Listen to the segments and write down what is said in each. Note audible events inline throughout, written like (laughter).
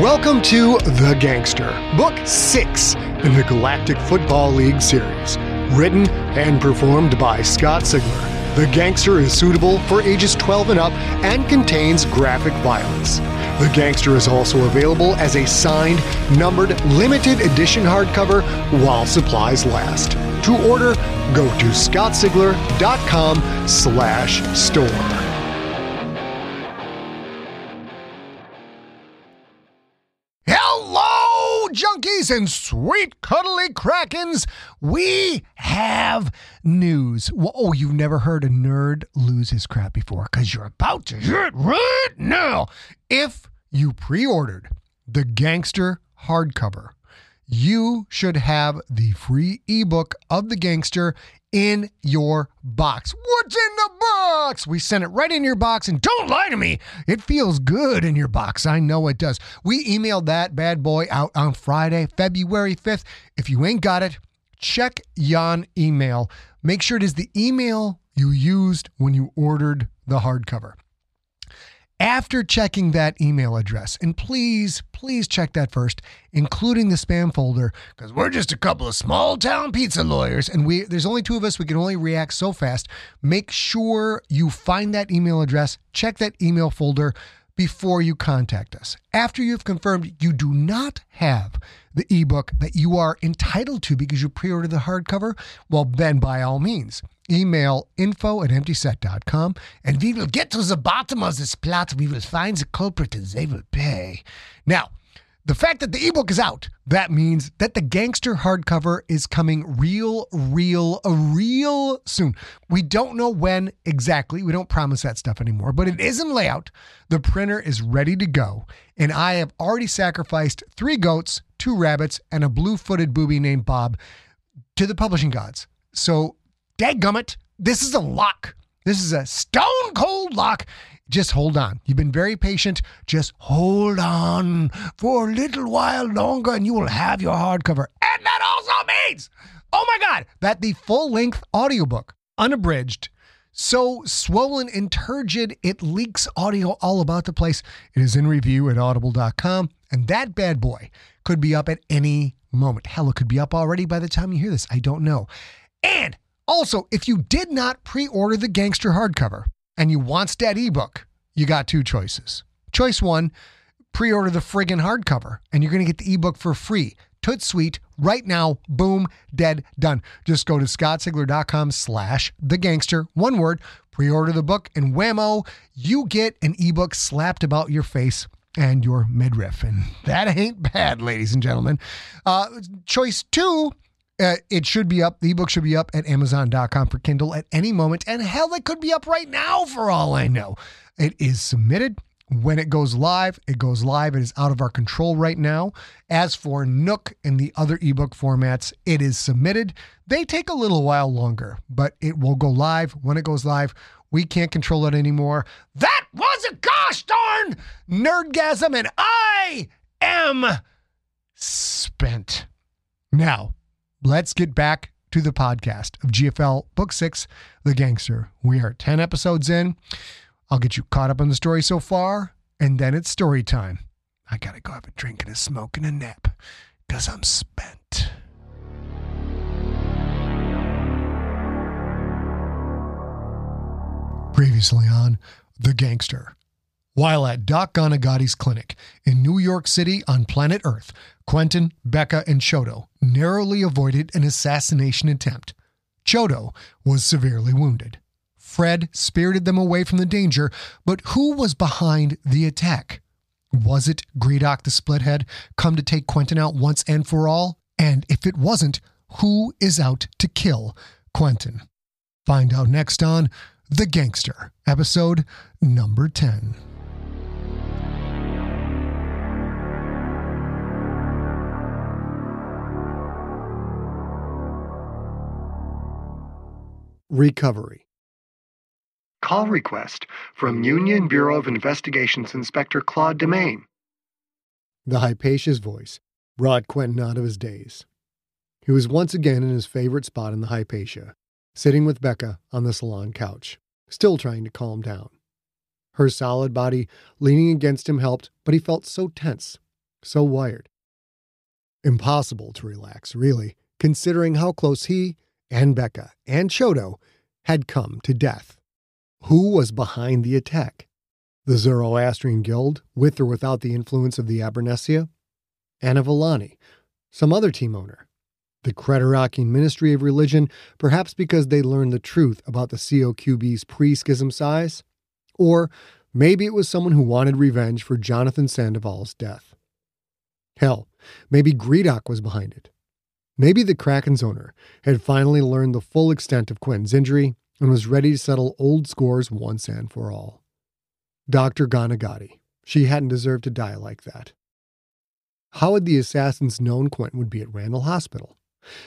Welcome to The Gangster, Book 6 in the Galactic Football League series. Written and performed by Scott Sigler. The Gangster is suitable for ages 12 and up and contains graphic violence. The Gangster is also available as a signed, numbered, limited edition hardcover while supplies last. To order, go to scottsigler.com slash store. And sweet cuddly krakens. We have news. Well, oh, you've never heard a nerd lose his crap before because you're about to hear it right now. If you pre ordered the Gangster hardcover, you should have the free ebook of the Gangster in your box. What's in the box? We sent it right in your box, and don't lie to me. It feels good in your box. I know it does. We emailed that bad boy out on Friday, February 5th. If you ain't got it, check yon email. Make sure it is the email you used when you ordered the hardcover after checking that email address, and please, please check that first, including the spam folder, because we're just a couple of small town pizza lawyers, and we there's only two of us. We can only react so fast. Make sure you find that email address, check that email folder before you contact us. After you've confirmed you do not have the ebook that you are entitled to because you pre-ordered the hardcover, well, then by all means email info at emptyset.com and we will get to the bottom of this plot. We will find the culprit and they will pay. Now, the fact that the ebook is out, that means that the gangster hardcover is coming real, real, uh, real soon. We don't know when exactly. We don't promise that stuff anymore, but it is in layout. The printer is ready to go. And I have already sacrificed three goats, two rabbits, and a blue footed booby named Bob to the publishing gods. So Dadgummit, this is a lock. This is a stone cold lock. Just hold on. You've been very patient. Just hold on for a little while longer and you will have your hardcover. And that also means, oh my God, that the full length audiobook, unabridged, so swollen and turgid it leaks audio all about the place. It is in review at audible.com. And that bad boy could be up at any moment. Hell, it could be up already by the time you hear this. I don't know. And also, if you did not pre order the Gangster hardcover and you want that ebook, you got two choices. Choice one, pre order the friggin' hardcover and you're going to get the ebook for free. Toot sweet right now. Boom, dead, done. Just go to scottsigler.com slash the gangster. One word, pre order the book, and whammo, you get an ebook slapped about your face and your midriff. And (laughs) that ain't bad, ladies and gentlemen. Uh, choice two, uh, it should be up. The ebook should be up at Amazon.com for Kindle at any moment. And hell, it could be up right now for all I know. It is submitted. When it goes live, it goes live. It is out of our control right now. As for Nook and the other ebook formats, it is submitted. They take a little while longer, but it will go live. When it goes live, we can't control it anymore. That was a gosh darn nerdgasm, and I am spent. Now, let's get back to the podcast of GFL Book Six, The Gangster. We are 10 episodes in. I'll get you caught up on the story so far, and then it's story time. I gotta go have a drink and a smoke and a nap because I'm spent. Previously on The Gangster. While at Doc Ganagati's clinic in New York City on planet Earth, Quentin, Becca, and Chodo narrowly avoided an assassination attempt. Chodo was severely wounded. Fred spirited them away from the danger, but who was behind the attack? Was it Gredok the Splithead come to take Quentin out once and for all? And if it wasn't, who is out to kill Quentin? Find out next on The Gangster, episode number 10. Recovery. Call request from Union Bureau of Investigations Inspector Claude Demain. The Hypatia's voice brought Quentin out of his daze. He was once again in his favorite spot in the Hypatia, sitting with Becca on the salon couch, still trying to calm down. Her solid body leaning against him helped, but he felt so tense. so wired. Impossible to relax, really, considering how close he and Becca and Chodo had come to death. Who was behind the attack? The Zoroastrian Guild, with or without the influence of the Abernetsia? Anna Villani, some other team owner? The Creterakian Ministry of Religion, perhaps because they learned the truth about the COQB's pre schism size? Or maybe it was someone who wanted revenge for Jonathan Sandoval's death. Hell, maybe Gredok was behind it. Maybe the Kraken's owner had finally learned the full extent of Quentin's injury and was ready to settle old scores once and for all. Dr. Ganagati. She hadn't deserved to die like that. How had the assassins known Quentin would be at Randall Hospital?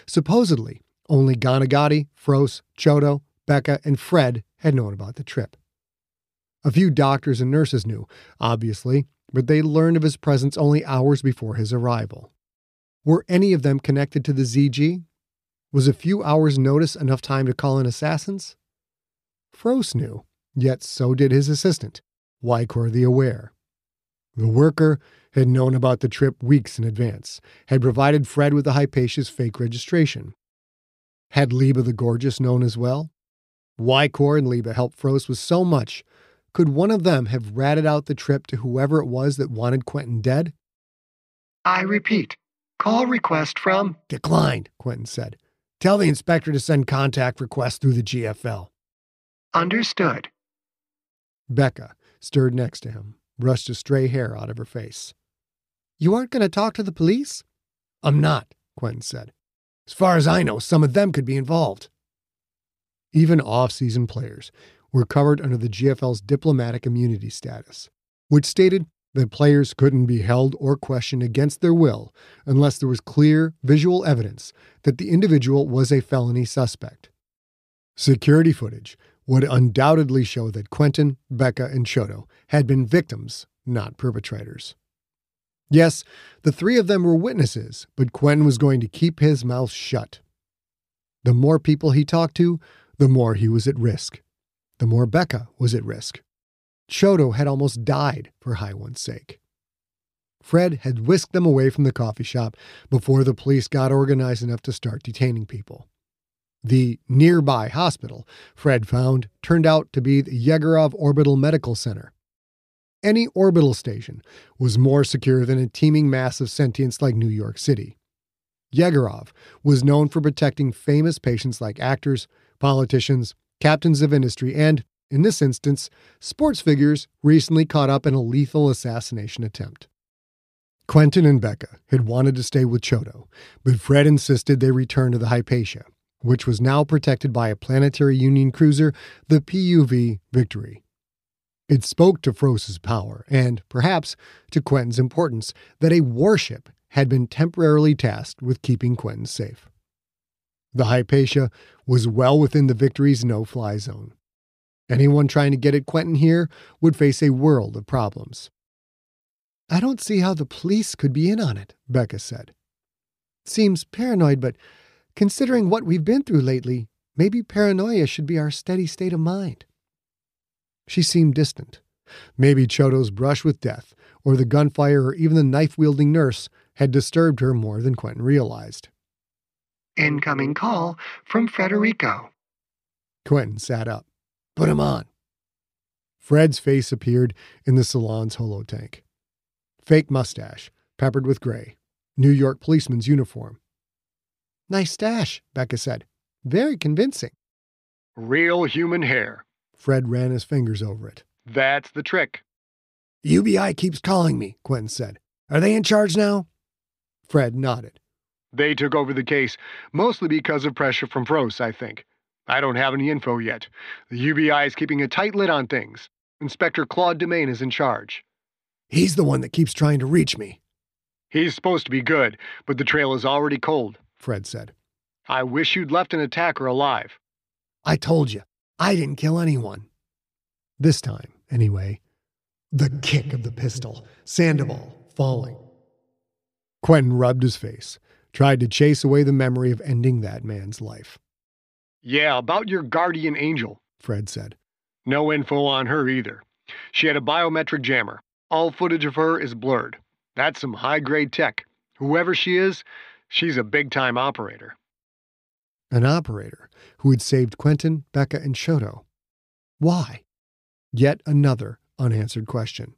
Supposedly, only Ganagati, Froese, Chodo, Becca, and Fred had known about the trip. A few doctors and nurses knew, obviously, but they learned of his presence only hours before his arrival. Were any of them connected to the ZG? Was a few hours' notice enough time to call in assassins? Froese knew, yet so did his assistant, Wykor the Aware. The worker had known about the trip weeks in advance, had provided Fred with the Hypatia's fake registration. Had Liba the Gorgeous known as well? Wykor and Liba helped Froese with so much. Could one of them have ratted out the trip to whoever it was that wanted Quentin dead? I repeat, call request from. Declined, Quentin said. Tell the inspector to send contact requests through the GFL. Understood. Becca, stirred next to him, brushed a stray hair out of her face. You aren't going to talk to the police? I'm not, Quentin said. As far as I know, some of them could be involved. Even off season players were covered under the GFL's diplomatic immunity status, which stated that players couldn't be held or questioned against their will unless there was clear visual evidence that the individual was a felony suspect. Security footage would undoubtedly show that Quentin, Becca, and Chodo had been victims, not perpetrators. Yes, the three of them were witnesses, but Quentin was going to keep his mouth shut. The more people he talked to, the more he was at risk. The more Becca was at risk. Chodo had almost died for High sake. Fred had whisked them away from the coffee shop before the police got organized enough to start detaining people. The nearby hospital, Fred found, turned out to be the Yegorov Orbital Medical Center. Any orbital station was more secure than a teeming mass of sentience like New York City. Yegorov was known for protecting famous patients like actors, politicians, captains of industry, and, in this instance, sports figures recently caught up in a lethal assassination attempt. Quentin and Becca had wanted to stay with Chodo, but Fred insisted they return to the Hypatia, which was now protected by a planetary Union cruiser, the PUV Victory. It spoke to Froese's power and, perhaps, to Quentin's importance that a warship had been temporarily tasked with keeping Quentin safe. The Hypatia was well within the Victory's no fly zone. Anyone trying to get at Quentin here would face a world of problems. I don't see how the police could be in on it, Becca said. Seems paranoid, but Considering what we've been through lately, maybe paranoia should be our steady state of mind. She seemed distant. Maybe Chodo's brush with death, or the gunfire, or even the knife wielding nurse had disturbed her more than Quentin realized. Incoming call from Frederico. Quentin sat up. Put him on. Fred's face appeared in the salon's holotank. Fake mustache, peppered with gray. New York policeman's uniform. Nice stash, Becca said. Very convincing. Real human hair. Fred ran his fingers over it. That's the trick. UBI keeps calling me, Quentin said. Are they in charge now? Fred nodded. They took over the case, mostly because of pressure from Froese, I think. I don't have any info yet. The UBI is keeping a tight lid on things. Inspector Claude Domain is in charge. He's the one that keeps trying to reach me. He's supposed to be good, but the trail is already cold. Fred said. I wish you'd left an attacker alive. I told you, I didn't kill anyone. This time, anyway. The kick of the pistol, Sandoval falling. Quentin rubbed his face, tried to chase away the memory of ending that man's life. Yeah, about your guardian angel, Fred said. No info on her either. She had a biometric jammer. All footage of her is blurred. That's some high grade tech. Whoever she is, she's a big time operator. An operator who had saved Quentin, Becca, and Chodo. Why? Yet another unanswered question.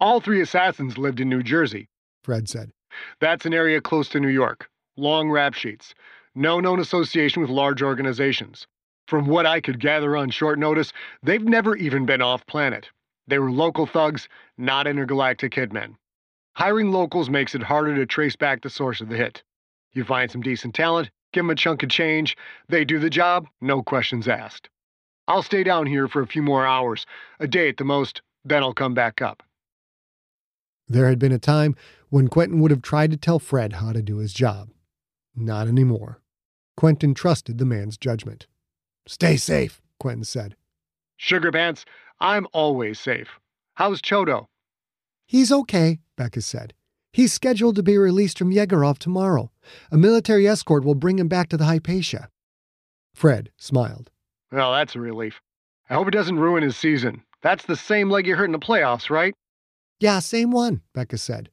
All three assassins lived in New Jersey. Fred said. That's an area close to New York. Long rap sheets. No known association with large organizations. From what I could gather on short notice, they've never even been off planet. They were local thugs, not intergalactic hitmen. Hiring locals makes it harder to trace back the source of the hit. You find some decent talent, give them a chunk of change, they do the job, no questions asked. I'll stay down here for a few more hours, a day at the most, then I'll come back up. There had been a time when Quentin would have tried to tell Fred how to do his job. Not anymore. Quentin trusted the man's judgment. Stay safe, Quentin said. Sugar Pants, I'm always safe. How's Chodo? He's okay, Becca said. He's scheduled to be released from Yegorov tomorrow. A military escort will bring him back to the Hypatia. Fred smiled. Well, that's a relief. I hope it doesn't ruin his season. That's the same leg you hurt in the playoffs, right? Yeah, same one, Becca said.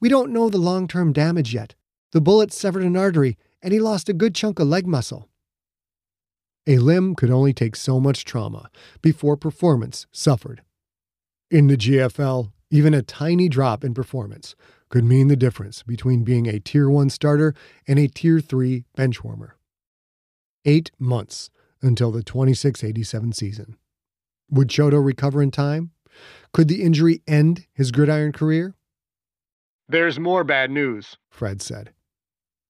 We don't know the long term damage yet. The bullet severed an artery, and he lost a good chunk of leg muscle. A limb could only take so much trauma before performance suffered. In the GFL, even a tiny drop in performance could mean the difference between being a Tier 1 starter and a Tier 3 benchwarmer. Eight months until the 26 87 season. Would Chodo recover in time? Could the injury end his gridiron career? There's more bad news, Fred said.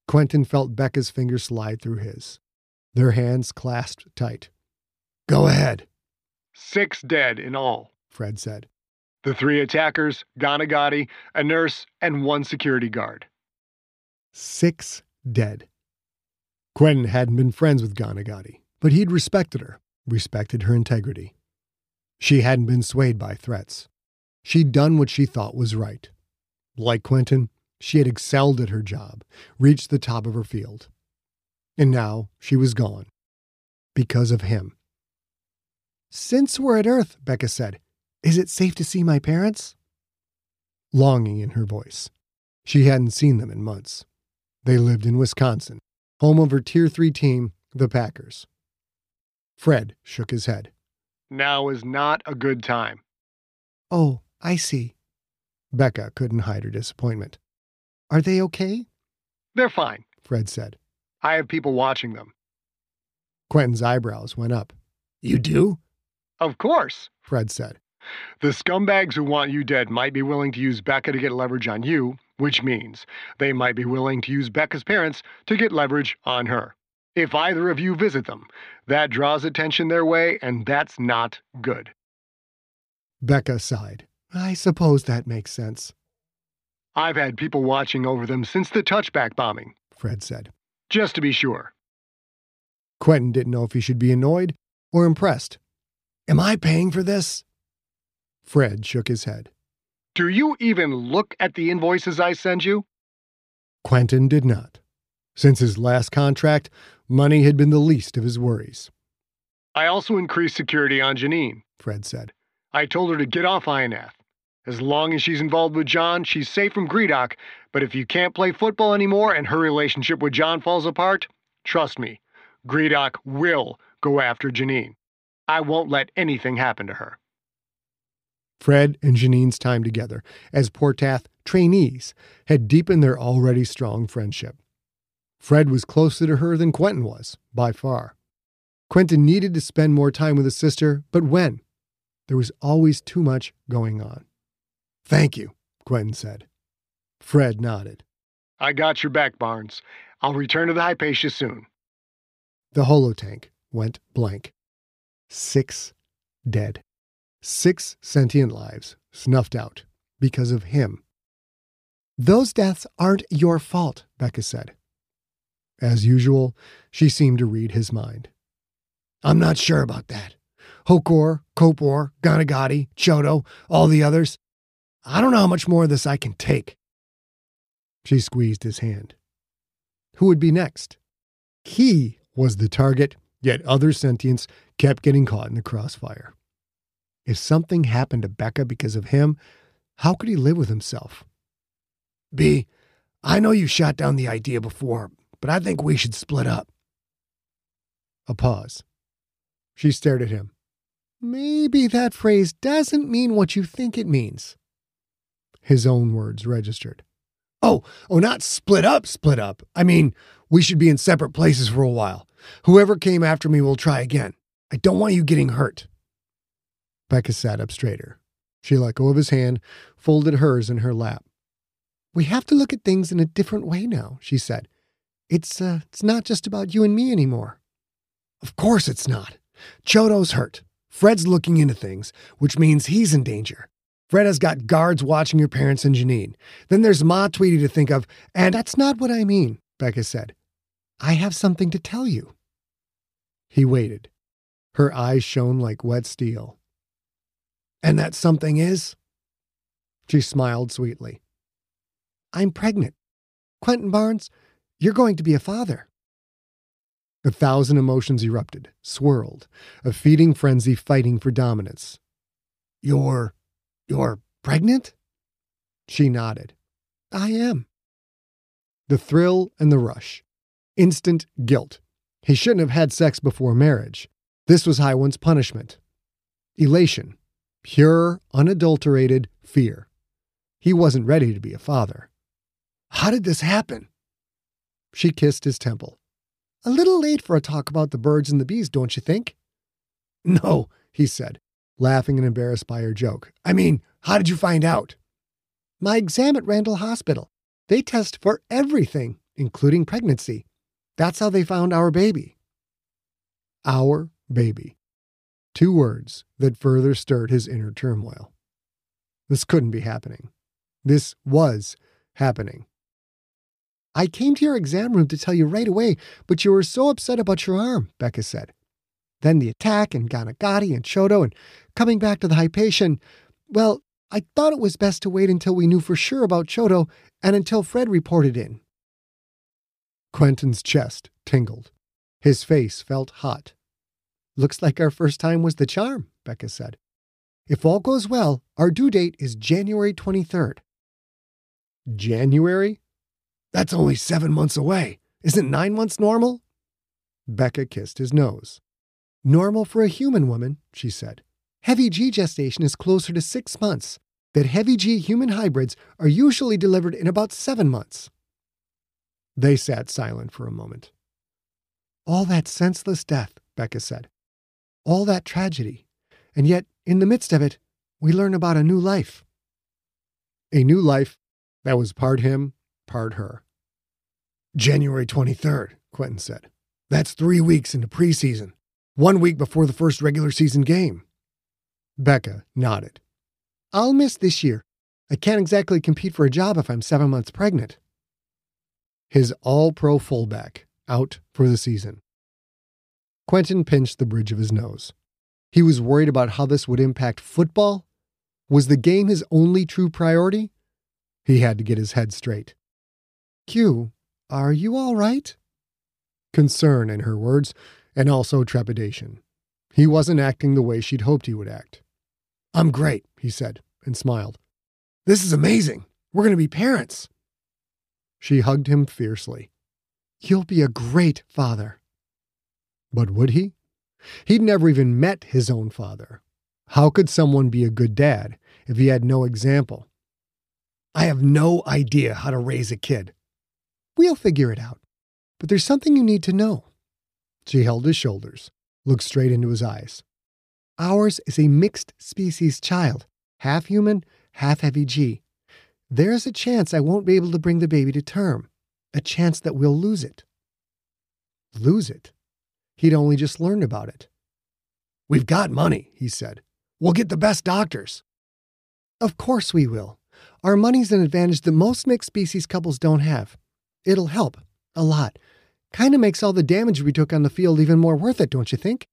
Quentin felt Becca's fingers slide through his, their hands clasped tight. Go ahead, Six dead in all. Fred said. The three attackers, Ganagati, a nurse, and one security guard. Six dead. Quentin hadn't been friends with Ganagati, but he'd respected her, respected her integrity. She hadn't been swayed by threats. She'd done what she thought was right. Like Quentin, she had excelled at her job, reached the top of her field. And now she was gone. Because of him. Since we're at Earth, Becca said, is it safe to see my parents? Longing in her voice. She hadn't seen them in months. They lived in Wisconsin, home of her Tier 3 team, the Packers. Fred shook his head. Now is not a good time. Oh, I see. Becca couldn't hide her disappointment. Are they okay? They're fine. Fred said. I have people watching them. Quentin's eyebrows went up. You do? Of course. Fred said. The scumbags who want you dead might be willing to use Becca to get leverage on you, which means they might be willing to use Becca's parents to get leverage on her. If either of you visit them, that draws attention their way, and that's not good. Becca sighed. I suppose that makes sense, I've had people watching over them since the touchback bombing, Fred said. just to be sure. Quentin didn't know if he should be annoyed or impressed. Am I paying for this? Fred shook his head. Do you even look at the invoices I send you? Quentin did not. Since his last contract, money had been the least of his worries, I also increased security on Janine. Fred said. I told her to get off Ionath. As long as she's involved with John, she's safe from Gredok, but if you can't play football anymore and her relationship with John falls apart, trust me, Gredok will go after Janine. I won't let anything happen to her. Fred and Janine's time together as Portath trainees had deepened their already strong friendship. Fred was closer to her than Quentin was, by far. Quentin needed to spend more time with his sister, but when? There was always too much going on. Thank you, Quentin said. Fred nodded. I got your back, Barnes. I'll return to the Hypatia soon. The holotank went blank. Six dead. Six sentient lives snuffed out because of him. Those deaths aren't your fault, Becca said. As usual, she seemed to read his mind. I'm not sure about that. Hokor, Kopor, Ganagati, Chodo, all the others. I don't know how much more of this I can take. She squeezed his hand. Who would be next? He was the target, yet other sentients kept getting caught in the crossfire. If something happened to Becca because of him, how could he live with himself? B, I know you shot down the idea before, but I think we should split up. A pause. She stared at him. Maybe that phrase doesn't mean what you think it means. His own words registered. Oh, oh, not split up, split up. I mean, we should be in separate places for a while. Whoever came after me will try again. I don't want you getting hurt. Becca sat up straighter. She let go of his hand, folded hers in her lap. We have to look at things in a different way now, she said. It's, uh, it's not just about you and me anymore. Of course it's not. Chodo's hurt. Fred's looking into things, which means he's in danger. Fred has got guards watching your parents and Janine. Then there's Ma Tweedy to think of, and that's not what I mean, Becca said. I have something to tell you. He waited. Her eyes shone like wet steel. And that something is? She smiled sweetly. I'm pregnant. Quentin Barnes, you're going to be a father. A thousand emotions erupted, swirled, a feeding frenzy fighting for dominance. You're. You're pregnant? She nodded. I am. The thrill and the rush. Instant guilt. He shouldn't have had sex before marriage. This was Highwind's punishment. Elation. Pure, unadulterated fear. He wasn't ready to be a father. How did this happen? She kissed his temple. A little late for a talk about the birds and the bees, don't you think? No, he said, laughing and embarrassed by her joke. I mean, how did you find out? My exam at Randall Hospital. They test for everything, including pregnancy. That's how they found our baby. Our baby. Two words that further stirred his inner turmoil. This couldn't be happening. This was happening. I came to your exam room to tell you right away, but you were so upset about your arm, Becca said. Then the attack and Ganagati and Chodo and coming back to the Hypatia. Well, I thought it was best to wait until we knew for sure about Chodo and until Fred reported in. Quentin's chest tingled. His face felt hot. Looks like our first time was the charm, Becca said. If all goes well, our due date is January 23rd. January? That's only seven months away. Isn't nine months normal? Becca kissed his nose. Normal for a human woman, she said. Heavy G gestation is closer to six months. That heavy G human hybrids are usually delivered in about seven months. They sat silent for a moment. All that senseless death, Becca said. All that tragedy. And yet, in the midst of it, we learn about a new life. A new life that was part him, part her. January 23rd, Quentin said. That's three weeks into preseason, one week before the first regular season game. Becca nodded. I'll miss this year. I can't exactly compete for a job if I'm seven months pregnant. His all pro fullback out for the season. Quentin pinched the bridge of his nose. He was worried about how this would impact football. Was the game his only true priority? He had to get his head straight. Q, are you all right? Concern in her words, and also trepidation. He wasn't acting the way she'd hoped he would act. I'm great, he said, and smiled. This is amazing. We're going to be parents. She hugged him fiercely. You'll be a great father. But would he? He'd never even met his own father. How could someone be a good dad if he had no example? I have no idea how to raise a kid, We'll figure it out. But there's something you need to know. She held his shoulders, looked straight into his eyes. Ours is a mixed species child, half human, half heavy G. There's a chance I won't be able to bring the baby to term, a chance that we'll lose it. Lose it? He'd only just learned about it. We've got money, he said. We'll get the best doctors. Of course we will. Our money's an advantage that most mixed species couples don't have. It'll help. A lot. Kinda makes all the damage we took on the field even more worth it, don't you think?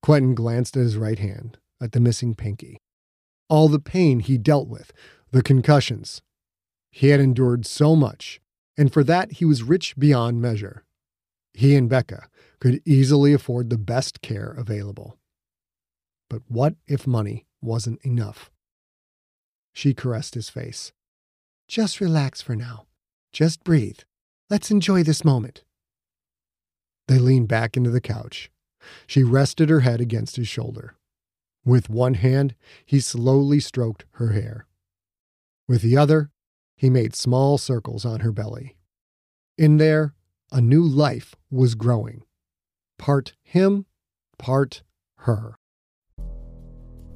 Quentin glanced at his right hand, at the missing pinky. All the pain he dealt with, the concussions. He had endured so much, and for that he was rich beyond measure. He and Becca could easily afford the best care available. But what if money wasn't enough? She caressed his face. Just relax for now. Just breathe. Let's enjoy this moment. They leaned back into the couch. She rested her head against his shoulder. With one hand, he slowly stroked her hair. With the other, he made small circles on her belly. In there, a new life was growing. Part him, part her.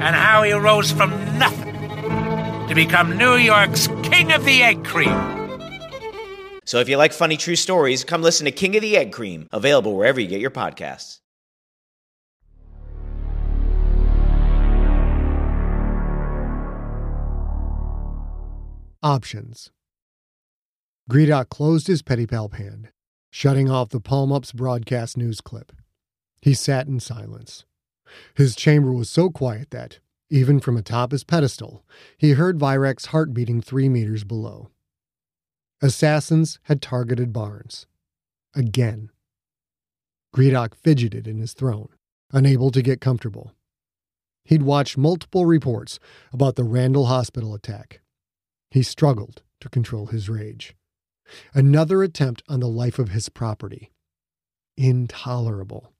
and how he rose from nothing to become New York's King of the Egg Cream. So if you like funny true stories, come listen to King of the Egg Cream, available wherever you get your podcasts. Options. Gredok closed his pedipalp hand, shutting off the Palm Up's broadcast news clip. He sat in silence. His chamber was so quiet that, even from atop his pedestal, he heard Virak's heart beating three meters below. Assassins had targeted Barnes. Again. Gredok fidgeted in his throne, unable to get comfortable. He'd watched multiple reports about the Randall Hospital attack. He struggled to control his rage. Another attempt on the life of his property. Intolerable.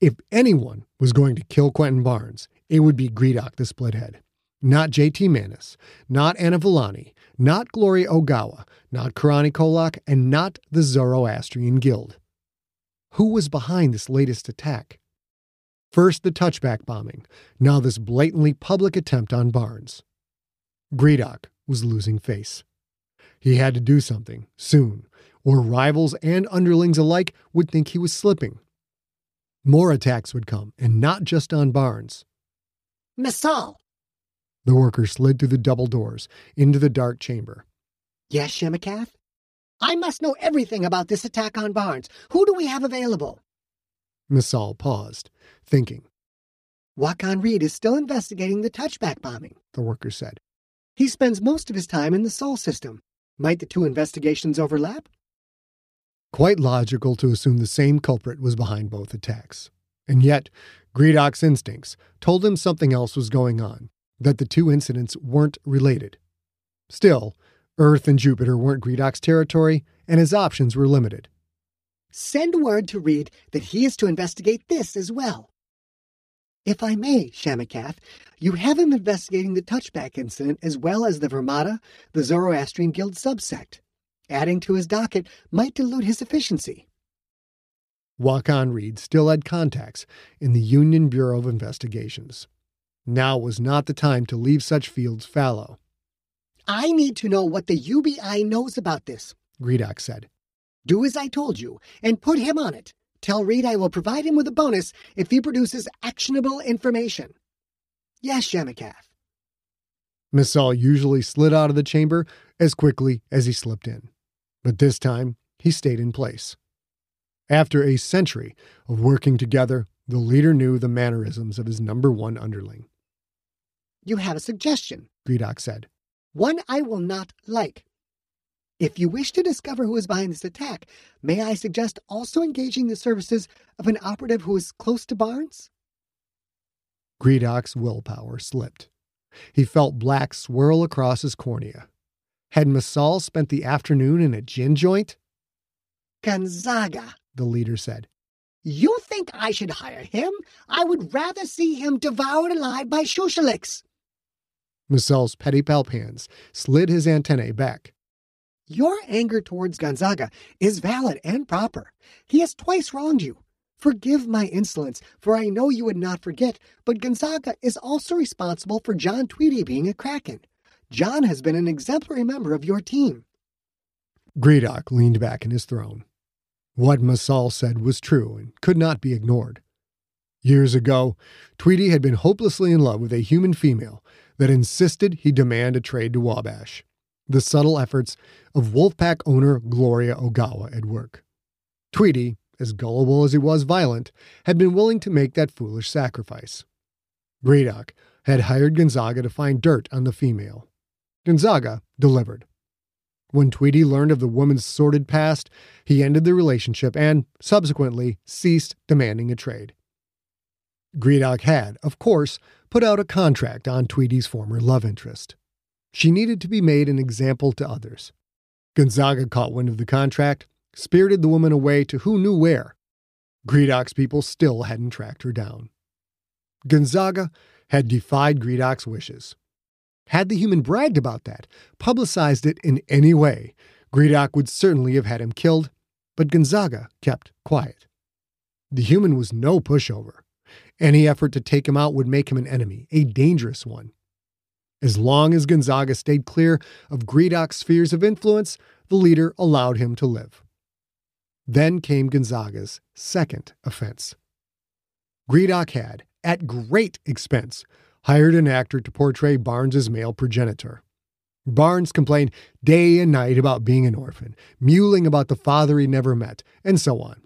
If anyone was going to kill Quentin Barnes, it would be Gredok the Splithead. Not JT Manis, not Anna Villani, not Gloria Ogawa, not Karani Kolak, and not the Zoroastrian Guild. Who was behind this latest attack? First, the touchback bombing, now this blatantly public attempt on Barnes. Gredok was losing face. He had to do something, soon, or rivals and underlings alike would think he was slipping. More attacks would come, and not just on Barnes. Messal. The worker slid through the double doors into the dark chamber. Yes, Shamakath? I must know everything about this attack on Barnes. Who do we have available? Messal paused, thinking. Wakan Reed is still investigating the touchback bombing, the worker said. He spends most of his time in the Sol system. Might the two investigations overlap? Quite logical to assume the same culprit was behind both attacks. And yet, Gredok's instincts told him something else was going on, that the two incidents weren't related. Still, Earth and Jupiter weren't Gredok's territory, and his options were limited. Send word to Reed that he is to investigate this as well. If I may, Shamakath, you have him investigating the touchback incident as well as the Vermata, the Zoroastrian Guild subsect. Adding to his docket might dilute his efficiency. Wakan Reed still had contacts in the Union Bureau of Investigations. Now was not the time to leave such fields fallow. I need to know what the UBI knows about this, Gredok said. Do as I told you, and put him on it. Tell Reed I will provide him with a bonus if he produces actionable information. Yes, Shamakath. Messal usually slid out of the chamber as quickly as he slipped in, but this time he stayed in place. After a century of working together, the leader knew the mannerisms of his number one underling. You have a suggestion, Gredok said. One I will not like. If you wish to discover who is behind this attack, may I suggest also engaging the services of an operative who is close to Barnes? Gredok's willpower slipped. He felt black swirl across his cornea. Had Messal spent the afternoon in a gin joint? Gonzaga, the leader said. You think I should hire him? I would rather see him devoured alive by Shushalix. Messal's petty palpans slid his antennae back. Your anger towards Gonzaga is valid and proper. He has twice wronged you. Forgive my insolence, for I know you would not forget, but Gonzaga is also responsible for John Tweedy being a Kraken. John has been an exemplary member of your team. Gredok leaned back in his throne. What Messal said was true and could not be ignored. Years ago, Tweedy had been hopelessly in love with a human female that insisted he demand a trade to Wabash. The subtle efforts of Wolfpack owner Gloria Ogawa at work. Tweedy, as gullible as he was violent, had been willing to make that foolish sacrifice. Gredok had hired Gonzaga to find dirt on the female. Gonzaga delivered. When Tweedy learned of the woman's sordid past, he ended the relationship and, subsequently, ceased demanding a trade. Gredok had, of course, put out a contract on Tweedy's former love interest. She needed to be made an example to others. Gonzaga caught wind of the contract spirited the woman away to who knew where. Gredok's people still hadn't tracked her down. Gonzaga had defied Gredok's wishes. Had the human bragged about that, publicized it in any way, Gredok would certainly have had him killed, but Gonzaga kept quiet. The human was no pushover. Any effort to take him out would make him an enemy, a dangerous one. As long as Gonzaga stayed clear of Gredok's spheres of influence, the leader allowed him to live. Then came Gonzaga's second offense. Gredok had, at great expense, hired an actor to portray Barnes's male progenitor. Barnes complained day and night about being an orphan, mewling about the father he never met, and so on.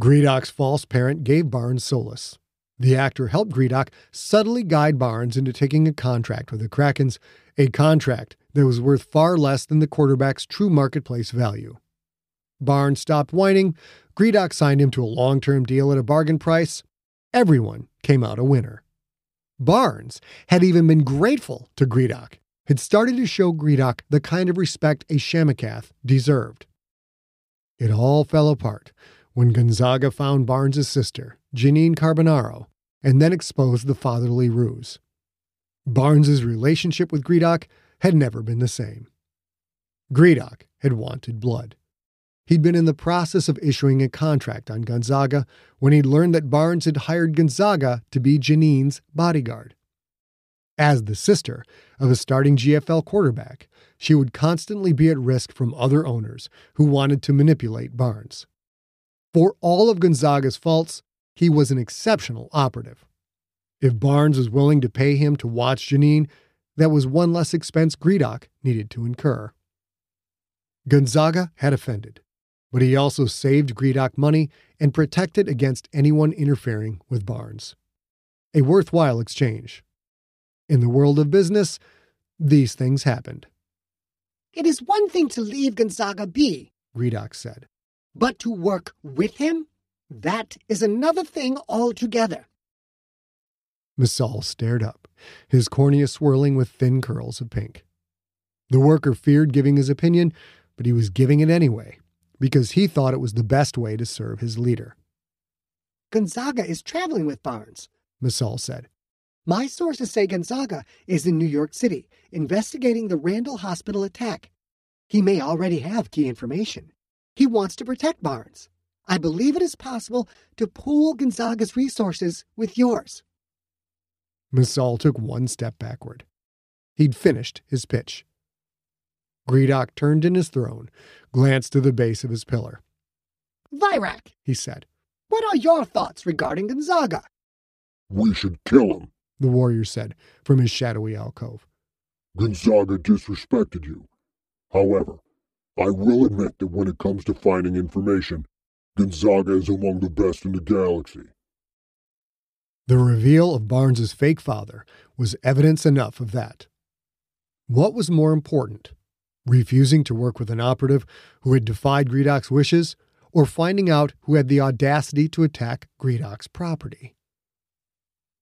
Gredok's false parent gave Barnes solace. The actor helped Gredok subtly guide Barnes into taking a contract with the Krakens, a contract that was worth far less than the quarterback's true marketplace value. Barnes stopped whining. Gredok signed him to a long term deal at a bargain price. Everyone came out a winner. Barnes had even been grateful to Gredok, had started to show Gredok the kind of respect a Shamakath deserved. It all fell apart when Gonzaga found Barnes's sister, Janine Carbonaro, and then exposed the fatherly ruse. Barnes's relationship with Gredok had never been the same. Gredok had wanted blood. He'd been in the process of issuing a contract on Gonzaga when he'd learned that Barnes had hired Gonzaga to be Janine's bodyguard. As the sister of a starting GFL quarterback, she would constantly be at risk from other owners who wanted to manipulate Barnes. For all of Gonzaga's faults, he was an exceptional operative. If Barnes was willing to pay him to watch Janine, that was one less expense Gredok needed to incur. Gonzaga had offended but he also saved Gredok money and protected against anyone interfering with Barnes. A worthwhile exchange. In the world of business, these things happened. It is one thing to leave Gonzaga be, Gredok said. But to work with him? That is another thing altogether. Messal stared up, his cornea swirling with thin curls of pink. The worker feared giving his opinion, but he was giving it anyway because he thought it was the best way to serve his leader. Gonzaga is traveling with Barnes, Messal said. My sources say Gonzaga is in New York City investigating the Randall Hospital attack. He may already have key information. He wants to protect Barnes. I believe it is possible to pool Gonzaga's resources with yours. Messal took one step backward. He'd finished his pitch. Gredok turned in his throne, glanced to the base of his pillar. Virak, he said, what are your thoughts regarding Gonzaga? We should kill him, the warrior said from his shadowy alcove. Gonzaga disrespected you. However, I will admit that when it comes to finding information, Gonzaga is among the best in the galaxy. The reveal of Barnes's fake father was evidence enough of that. What was more important, refusing to work with an operative who had defied Gredok's wishes, or finding out who had the audacity to attack Gredok's property?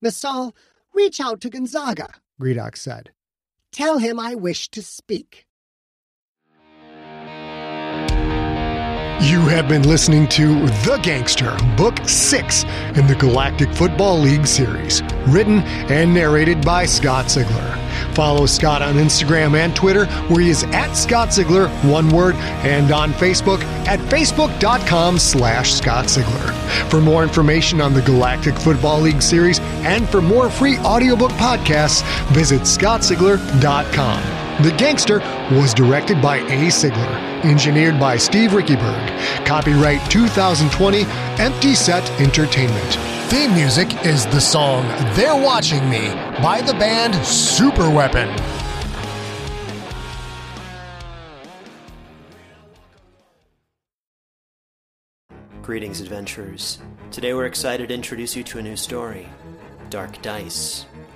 Nassau, reach out to Gonzaga, Gredok said. Tell him I wish to speak. You have been listening to The Gangster, Book 6 in the Galactic Football League series, written and narrated by Scott Sigler. Follow Scott on Instagram and Twitter, where he is at Scott Sigler, one word, and on Facebook at facebook.com slash Scott Sigler. For more information on the Galactic Football League series and for more free audiobook podcasts, visit scottsigler.com. The Gangster was directed by A. Sigler, engineered by Steve Riekeberg. Copyright 2020, Empty Set Entertainment. Theme music is the song They're Watching Me by the band Super Weapon. Greetings, adventurers. Today we're excited to introduce you to a new story Dark Dice,